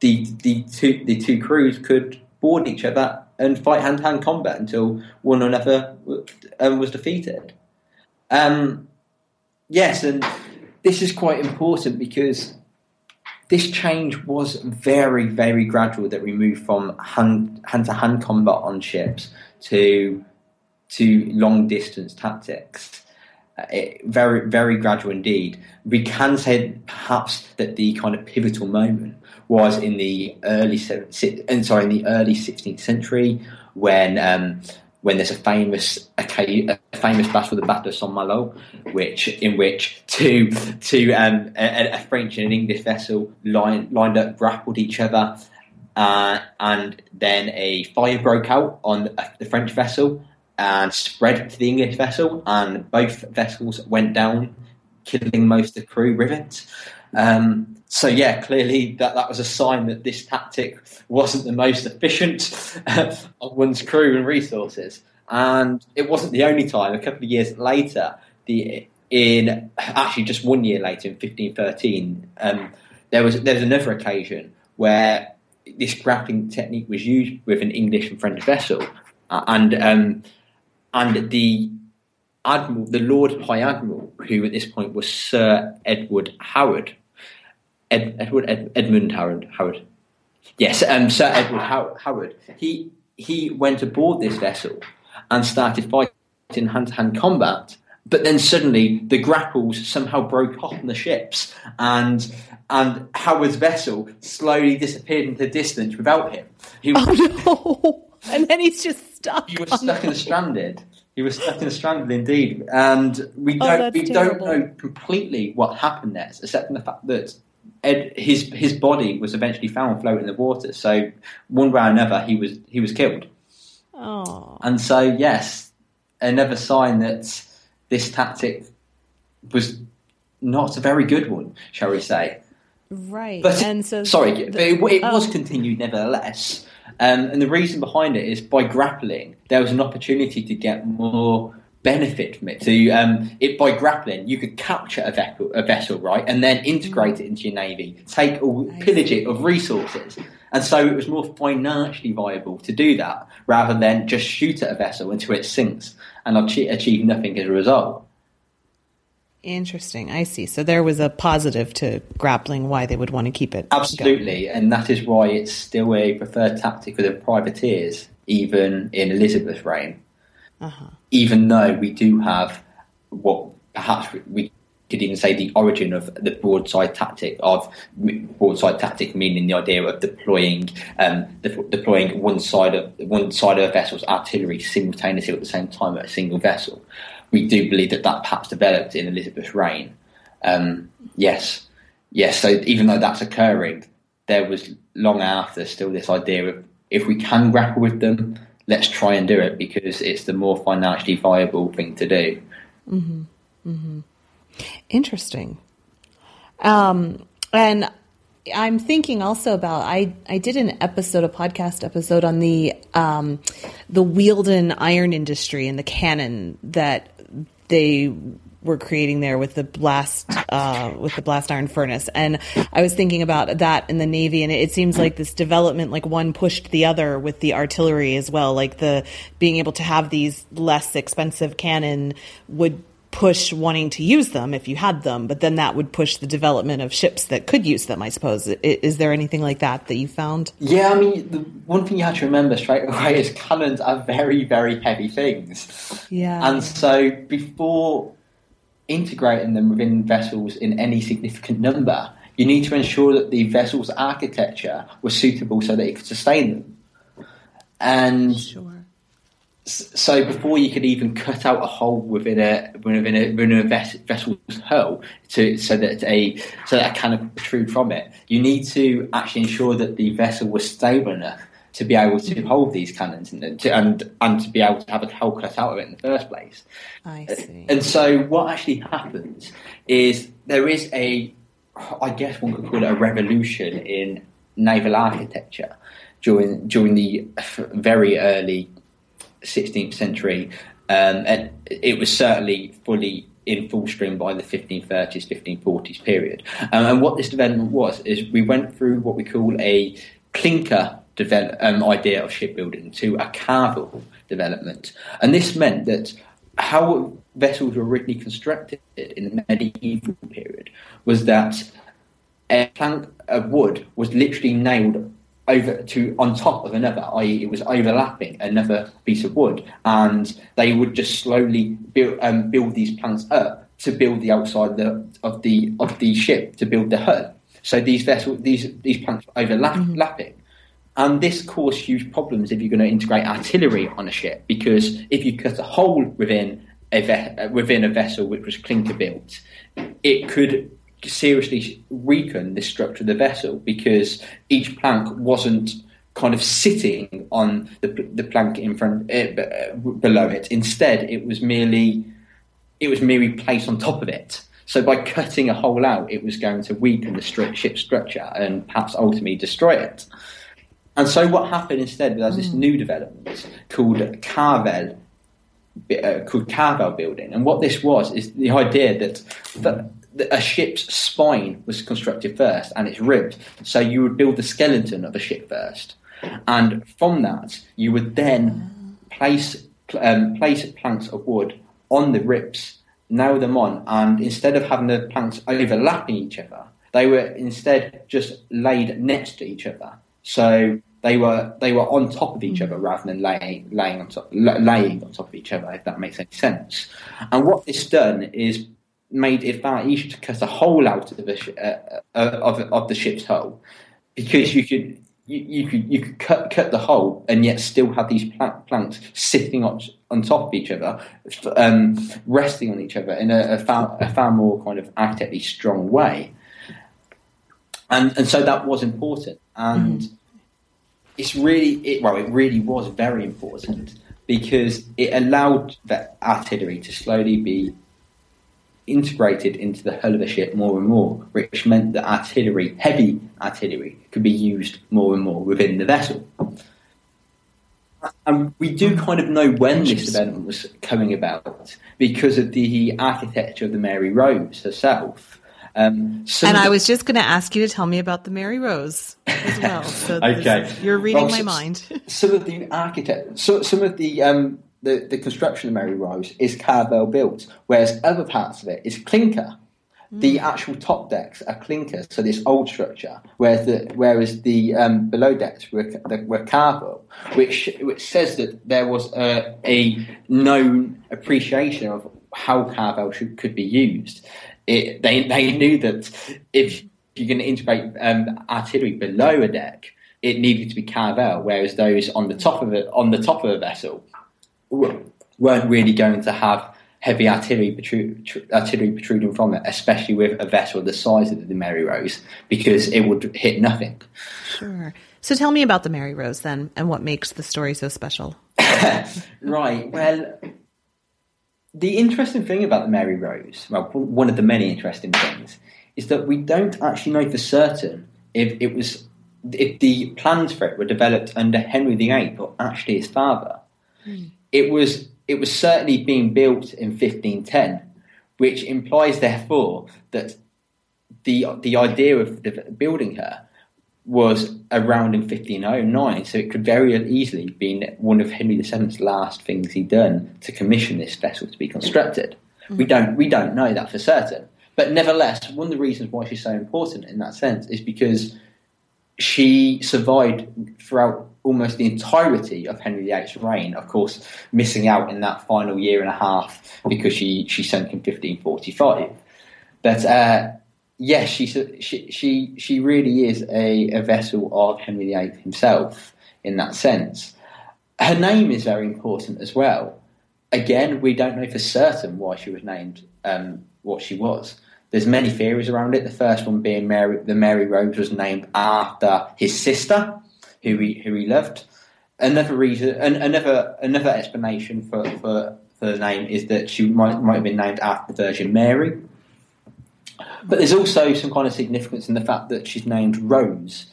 the the two the two crews could board each other and fight hand to hand combat until one or another um, was defeated. Um, yes, and this is quite important because this change was very, very gradual that we moved from hand to hand combat on ships to to long distance tactics. Uh, it, very, very gradual indeed. We can say perhaps that the kind of pivotal moment was in the early and sorry, in the early 16th century when um, when there's a famous a, a famous battle, the Battle of Saint Malo, which in which two two um, a, a, French and an English vessel lined lined up, grappled each other, uh, and then a fire broke out on the French vessel and spread to the English vessel, and both vessels went down, killing most of the crew with it. Um, so yeah, clearly that, that was a sign that this tactic wasn't the most efficient of one's crew and resources. And it wasn't the only time. A couple of years later, the in actually just one year later, in 1513, um, there was there was another occasion where this grappling technique was used with an English and French vessel, uh, and um, and the admiral, the Lord High Admiral, who at this point was Sir Edward Howard, Ed, Edward Ed, Edmund Howard. Howard. Yes, um, Sir Edward How, Howard. He he went aboard this vessel and started fighting hand-to-hand combat. But then suddenly the grapples somehow broke off on the ships, and and Howard's vessel slowly disappeared into the distance without him. He was, oh no! And then he's just stuck. He was stuck and stranded. He was stuck and stranded indeed, and we oh, don't oh, we terrible. don't know completely what happened next, except for the fact that Ed, his his body was eventually found floating in the water. So one way or another, he was he was killed. Oh. And so yes, another sign that this tactic was not a very good one, shall we say? Right. But and so sorry, the, but it, it oh. was continued nevertheless. Um, and the reason behind it is by grappling, there was an opportunity to get more benefit from it. To um, it by grappling, you could capture a vessel, a vessel, right, and then integrate it into your navy, take or pillage it of resources. And so it was more financially viable to do that rather than just shoot at a vessel until it sinks and achieve nothing as a result. Interesting. I see. So there was a positive to grappling why they would want to keep it. Absolutely. Going. And that is why it's still a preferred tactic for the privateers, even in Elizabeth's reign. Uh-huh. Even though we do have what perhaps we could even say the origin of the broadside tactic of broadside tactic meaning the idea of deploying um, de- deploying one side of one side of a vessel's artillery simultaneously at the same time at a single vessel. We do believe that that perhaps developed in Elizabeth's reign. Um, yes, yes. So even though that's occurring, there was long after still this idea of if we can grapple with them, let's try and do it because it's the more financially viable thing to do. Mm-hmm. Mm-hmm. Interesting. Um, and I'm thinking also about I I did an episode, a podcast episode on the um, the Wealden iron industry and the cannon that they were creating there with the blast uh, with the blast iron furnace. And i was thinking about that in the navy and it, seems like this development like one pushed the other with the artillery as well. Like the being able to have these less expensive cannon would push wanting to use them if you had them but then that would push the development of ships that could use them i suppose. Is there anything like that that you found? Yeah i mean the one thing you have to remember straight away is cannons are very very heavy things. Yeah. And so before integrating them within vessels in any significant number, you need to ensure that the vessel's architecture was suitable so that it could sustain them. And sure. so, before you could even cut out a hole within a within a, within a vessel's hull, to so that a so that a could protrude from it, you need to actually ensure that the vessel was stable enough to be able to hold these cannons and to, and, and to be able to have a hole cut out of it in the first place. I see. And so what actually happens is there is a, I guess one could call it a revolution in naval architecture during during the very early 16th century. Um, and it was certainly fully in full stream by the 1530s, 1540s period. Um, and what this development was is we went through what we call a clinker develop, um, idea of shipbuilding to a carvel development. And this meant that how vessels were originally constructed in the medieval period was that a plank of wood was literally nailed over to on top of another, i.e., it was overlapping another piece of wood, and they would just slowly build um, build these planks up to build the outside the, of the of the ship to build the hull. So these vessels, these these planks were overlapping. And this caused huge problems if you're going to integrate artillery on a ship, because if you cut a hole within a ve- within a vessel which was clinker built, it could seriously weaken the structure of the vessel because each plank wasn't kind of sitting on the, the plank in front uh, below it. Instead, it was merely it was merely placed on top of it. So by cutting a hole out, it was going to weaken the ship structure and perhaps ultimately destroy it. And so what happened instead was this new development called Carvel, uh, called Carvel building. And what this was is the idea that, that a ship's spine was constructed first and it's ribbed. So you would build the skeleton of a ship first. And from that, you would then place, um, place planks of wood on the ribs, nail them on, and instead of having the planks overlapping each other, they were instead just laid next to each other. So they were they were on top of each other rather than laying laying on top laying on top of each other. If that makes any sense. And what this done is made it far easier to cut a hole out of the uh, uh, of of the ship's hull because you could. You, you could you could cut cut the hole and yet still have these planks sitting on, on top of each other, um, resting on each other in a, a, far, a far more kind of architecturally strong way. And and so that was important. And mm-hmm it's really it, well, it really was very important because it allowed the artillery to slowly be integrated into the hull of the ship more and more, which meant that artillery, heavy artillery, could be used more and more within the vessel. And we do kind of know when this development was coming about because of the architecture of the Mary Rose herself. Um, and I was just going to ask you to tell me about the Mary Rose as well. So okay, this, you're reading well, my mind. some of the architect, so, some of the, um, the the construction of Mary Rose is Carvel built, whereas other parts of it is clinker. Mm. The actual top decks are clinker, so this old structure, whereas the whereas the um, below decks were were Carvel, which which says that there was a, a known appreciation of how Carvel should, could be used it, they they knew that if you're going to integrate um, artillery below a deck, it needed to be Carvel, whereas those on the top of it on the top of a vessel weren't really going to have heavy artillery, protrude, artillery protruding from it, especially with a vessel the size of the Mary Rose, because it would hit nothing. Sure. So tell me about the Mary Rose then, and what makes the story so special. right. Well, the interesting thing about the Mary Rose, well, one of the many interesting things, is that we don't actually know for certain if it was if the plans for it were developed under Henry VIII or actually his father. Mm. It was it was certainly being built in 1510, which implies therefore that the the idea of building her was around in 1509, so it could very easily have been one of Henry VII's last things he'd done to commission this vessel to be constructed. Mm-hmm. We don't we don't know that for certain, but nevertheless, one of the reasons why she's so important in that sense is because she survived throughout almost the entirety of Henry VIII's reign. Of course, missing out in that final year and a half because she she sunk in 1545, but. Uh, yes, she she she really is a, a vessel of Henry VIII himself in that sense. Her name is very important as well. Again, we don't know for certain why she was named um, what she was. There's many theories around it. The first one being Mary, the Mary Rose was named after his sister, who he who he loved. Another reason, another another explanation for, for, for the name is that she might might have been named after the Virgin Mary, but there's also some kind of significance in the fact that she's named Rose,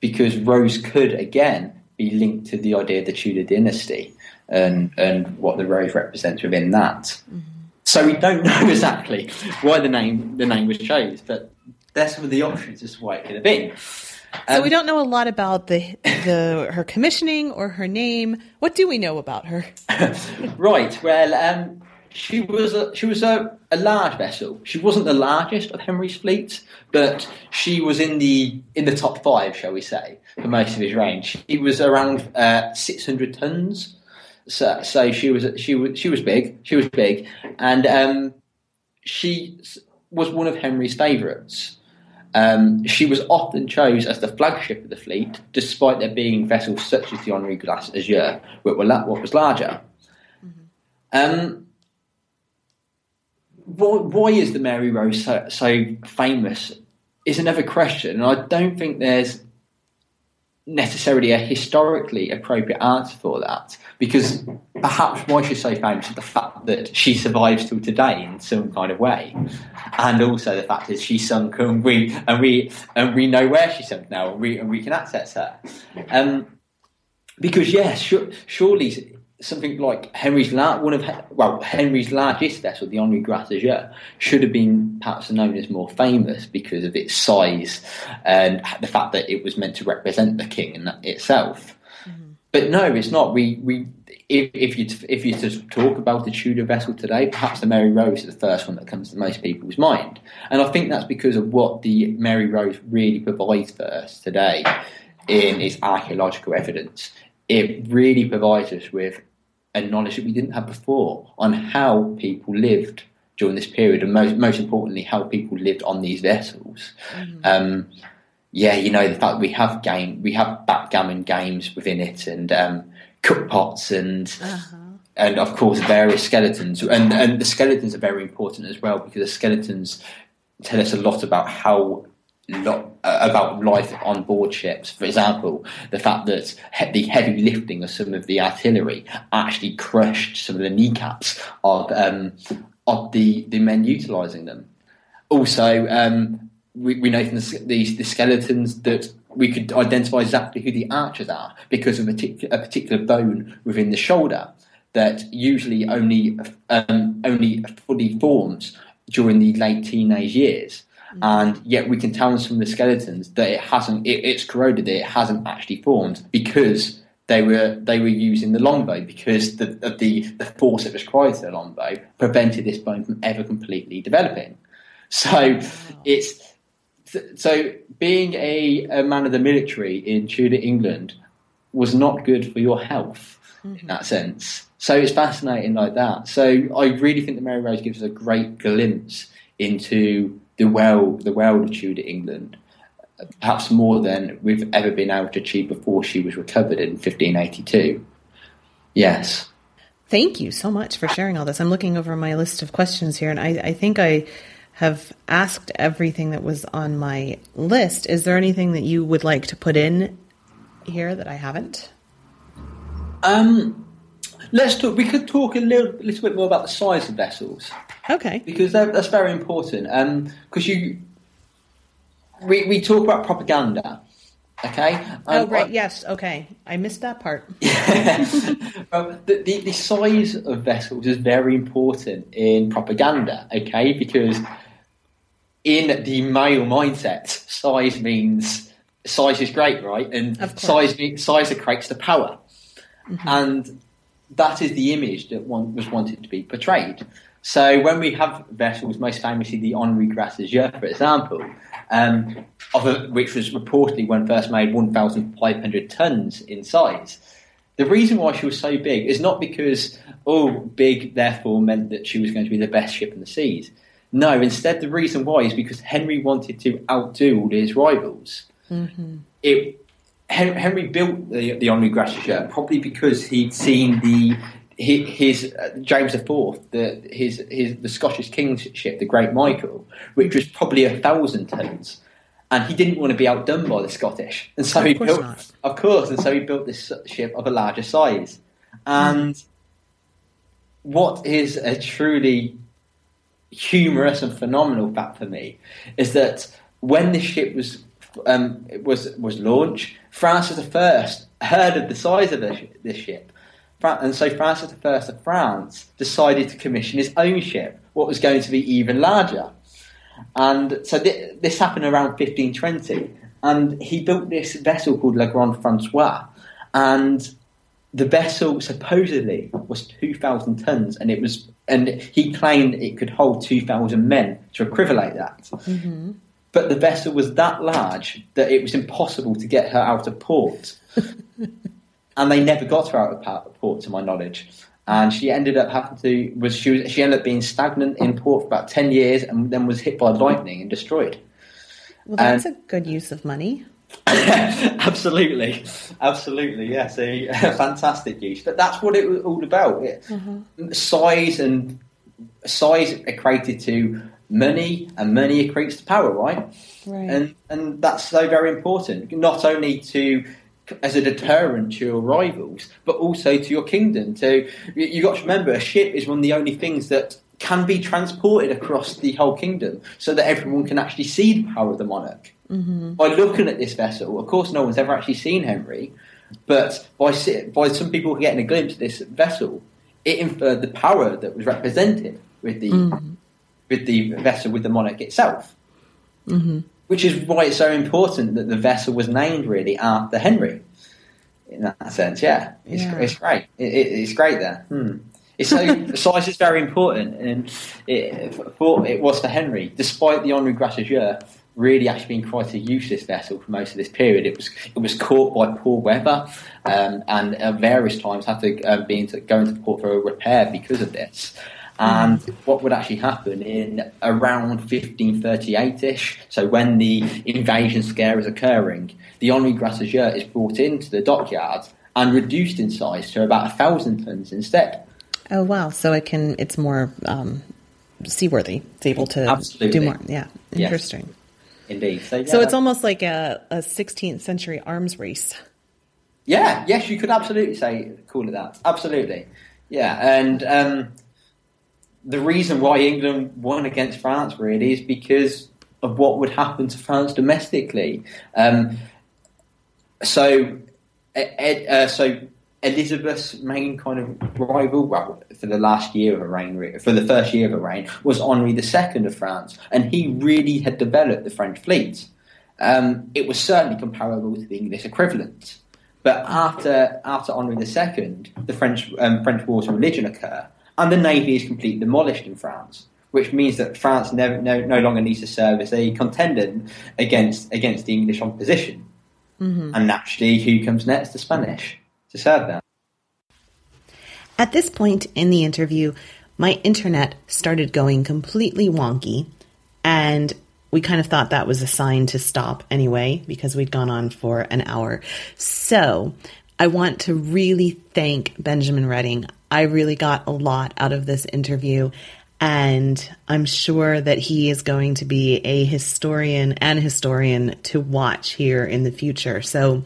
because Rose could again be linked to the idea of the Tudor dynasty and and what the rose represents within that. Mm-hmm. So we don't know exactly why the name the name was chosen, but that's some of the options as to why it could have been. So we don't know a lot about the the her commissioning or her name. What do we know about her? Right. Well, um, she was a, she was a, a large vessel. She wasn't the largest of Henry's fleet, but she was in the in the top five, shall we say, for most of his range. She was around uh, six hundred tons. So, so she was she was she was big. She was big, and um, she was one of Henry's favourites. Um, she was often chose as the flagship of the fleet, despite there being vessels such as the Henri Grace a Dieu, what, were what was larger. Um, why, is the Mary Rose so, so famous? Is another question, and I don't think there's necessarily a historically appropriate answer for that because perhaps why she's so famous is the fact that she survives till today in some kind of way and also the fact that she sunk and we and we and we know where she sunk now and we, and we can access her um, because yes sure, surely something like Henry's la- one of well Henry's largest vessel, the Henri Grace should have been perhaps known as more famous because of its size and the fact that it was meant to represent the king in itself. Mm-hmm. But no, it's not. We we if, if you if you to talk about the Tudor vessel today, perhaps the Mary Rose is the first one that comes to most people's mind, and I think that's because of what the Mary Rose really provides for us today in its archaeological evidence. It really provides us with a knowledge that we didn't have before on how people lived during this period, and most most importantly, how people lived on these vessels. Um, yeah, you know the fact we have game, we have backgammon games within it, and um, cook pots, and and of course various skeletons, and and the skeletons are very important as well because the skeletons tell us a lot about how uh, about life on board ships. For example, the fact that he- the heavy lifting of some of the artillery actually crushed some of the kneecaps of um, of the the men utilising them. Also, um, we, we know from the, the, the skeletons that we could identify exactly who the archers are because of a, a particular bone within the shoulder that usually only um, only fully forms during the late teenage years. And yet we can tell from some of the skeletons that it hasn't. It, it's corroded. It hasn't actually formed because they were they were using the longbow because the of the the force that was required to the longbow prevented this bone from ever completely developing. So it's so being a, a man of the military in Tudor England was not good for your health in mm-hmm. that sense. So it's fascinating like that. So I really think the Mary Rose gives us a great glimpse into the world, the world of Tudor England, perhaps more than we've ever been able to achieve before she was recovered in 1582. Yes. Thank you so much for sharing all this. I'm looking over my list of questions here, and I, I think I have asked everything that was on my list. Is there anything that you would like to put in here that I haven't? Um, let's talk. We could talk a little, little bit more about the size of vessels. Okay. because that, that's very important. Because you, we we talk about propaganda, okay? Oh, Um, right. Yes. Okay. I missed that part. well, the, the the size of vessels is very important in propaganda, okay? Because in the male mindset, size means size is great, right? And size size equates to power, and that is the image that one was wanted to be portrayed. So when we have vessels, most famously the Henri Grace a Dieu, for example, um, of a, which was reportedly when first made 1,500 tons in size. The reason why she was so big is not because, oh, big therefore meant that she was going to be the best ship in the seas. No, instead, the reason why is because Henry wanted to outdo all his rivals. It, Henry built the, the Henri Grace a Dieu probably because he'd seen the his, his uh, James IV, the his his the Scottish kingship, the Great Michael, which was probably a thousand tons, and he didn't want to be outdone by the Scottish, and so Of he built, not. of course, and so he built this ship of a larger size. And what is a truly humorous and phenomenal fact for me is that when this ship was um, was was launched, Francis I heard of the size of this, this ship, and so Francis I of France decided to commission his own ship, what was going to be even larger. And so thi- this happened around 1520, and he built this vessel called Le Grand Francois, and the vessel supposedly was two thousand tons, and it was, and he claimed it could hold two thousand men to equivalent that. Mm-hmm. But the vessel was that large that it was impossible to get her out of port, and they never got her out of port, to my knowledge. And she ended up having to was she was she ended up being stagnant in port for about ten years, and then was hit by lightning and destroyed. Well, that's a good use of money. absolutely, absolutely, yes, a, fantastic use. But that's what it was all about. It, mm-hmm. Size and size equated to money, and money equates to power, right? Right. And and that's so very important. Not only to as a deterrent to your rivals, but also to your kingdom. So you, you got to remember, a ship is one of the only things that can be transported across the whole kingdom, so that everyone can actually see the power of the monarch mm-hmm. by looking at this vessel. Of course, no one's ever actually seen Henry, but by by some people getting a glimpse of this vessel, it inferred the power that was represented with the mm-hmm. with the vessel with the monarch itself. Mm-hmm. Which is why it's so important that the vessel was named really after Henry. In that sense, yeah, it's, Yeah. it's great. It, it, it's great there. Hmm. It's so size is very important, and it, for, it was for Henry, despite the Henri Grace a Dieu really actually being quite a useless vessel for most of this period. It was it was caught by poor weather, um, and at various times had to um, be into, go into port for a repair because of this. And what would actually happen in around 1538-ish, so when the invasion scare is occurring, the Henri Grace a Dieu is brought into the dockyard and reduced in size to about a thousand tons instead. Oh wow! So it can it's more um, seaworthy. It's able to Absolutely. do more. Yeah, Yes. interesting. Indeed. So, yeah, So it's almost like a, a 16th century arms race. Yeah, yes, you could absolutely say call it that. Absolutely, yeah. And um, the reason why England won against France really is because of what would happen to France domestically. Um, so, Ed, uh, so Elizabeth's main kind of rival, well, for the last year of her reign, for the first year of her reign, was Henri II of France, and he really had developed the French fleet. Um, it was certainly comparable to the English equivalent. But after after Henri II, the French um, French wars of religion occur, and the navy is completely demolished in France, which means that France never, no, no longer needs to serve as a contender against against the English on position. Mm-hmm. And naturally, who comes next? The Spanish to serve them. At this point in the interview, my internet started going completely wonky, and we kind of thought that was a sign to stop anyway because we'd gone on for an hour. So I want to really thank Benjamin Redding. I really got a lot out of this interview, and I'm sure that he is going to be a historian and historian to watch here in the future. So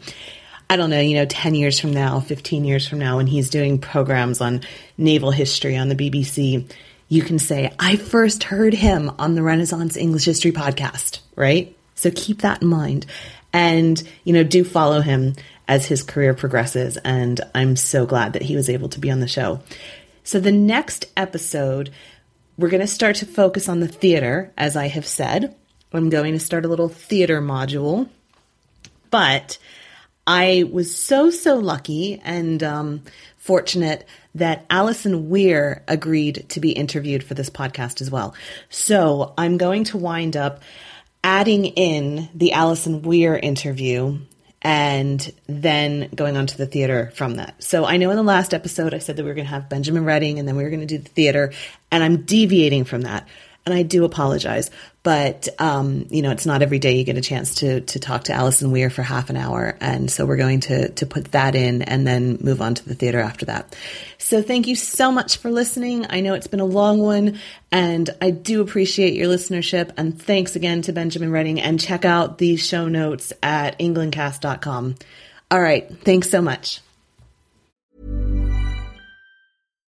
I don't know, you know, 10 years from now, 15 years from now, when he's doing programs on naval history on the BBC, you can say, I first heard him on the Renaissance English History podcast, right? So keep that in mind. And, you know, do follow him as his career progresses. And I'm so glad that he was able to be on the show. So the next episode, we're going to start to focus on the theater, as I have said. I'm going to start a little theater module. But I was so, so lucky and um, fortunate that Alison Weir agreed to be interviewed for this podcast as well. So I'm going to wind up adding in the Alison Weir interview and then going on to the theater from that. So I know in the last episode I said that we were going to have Benjamin Redding and then we were going to do the theater, and I'm deviating from that. And I do apologize, but um, you know it's not every day you get a chance to to talk to Alison Weir for half an hour, and so we're going to to put that in and then move on to the theater after that. So thank you so much for listening. I know it's been a long one, and I do appreciate your listenership. And thanks again to Benjamin Redding. And check out the show notes at englandcast.com. All right, thanks so much.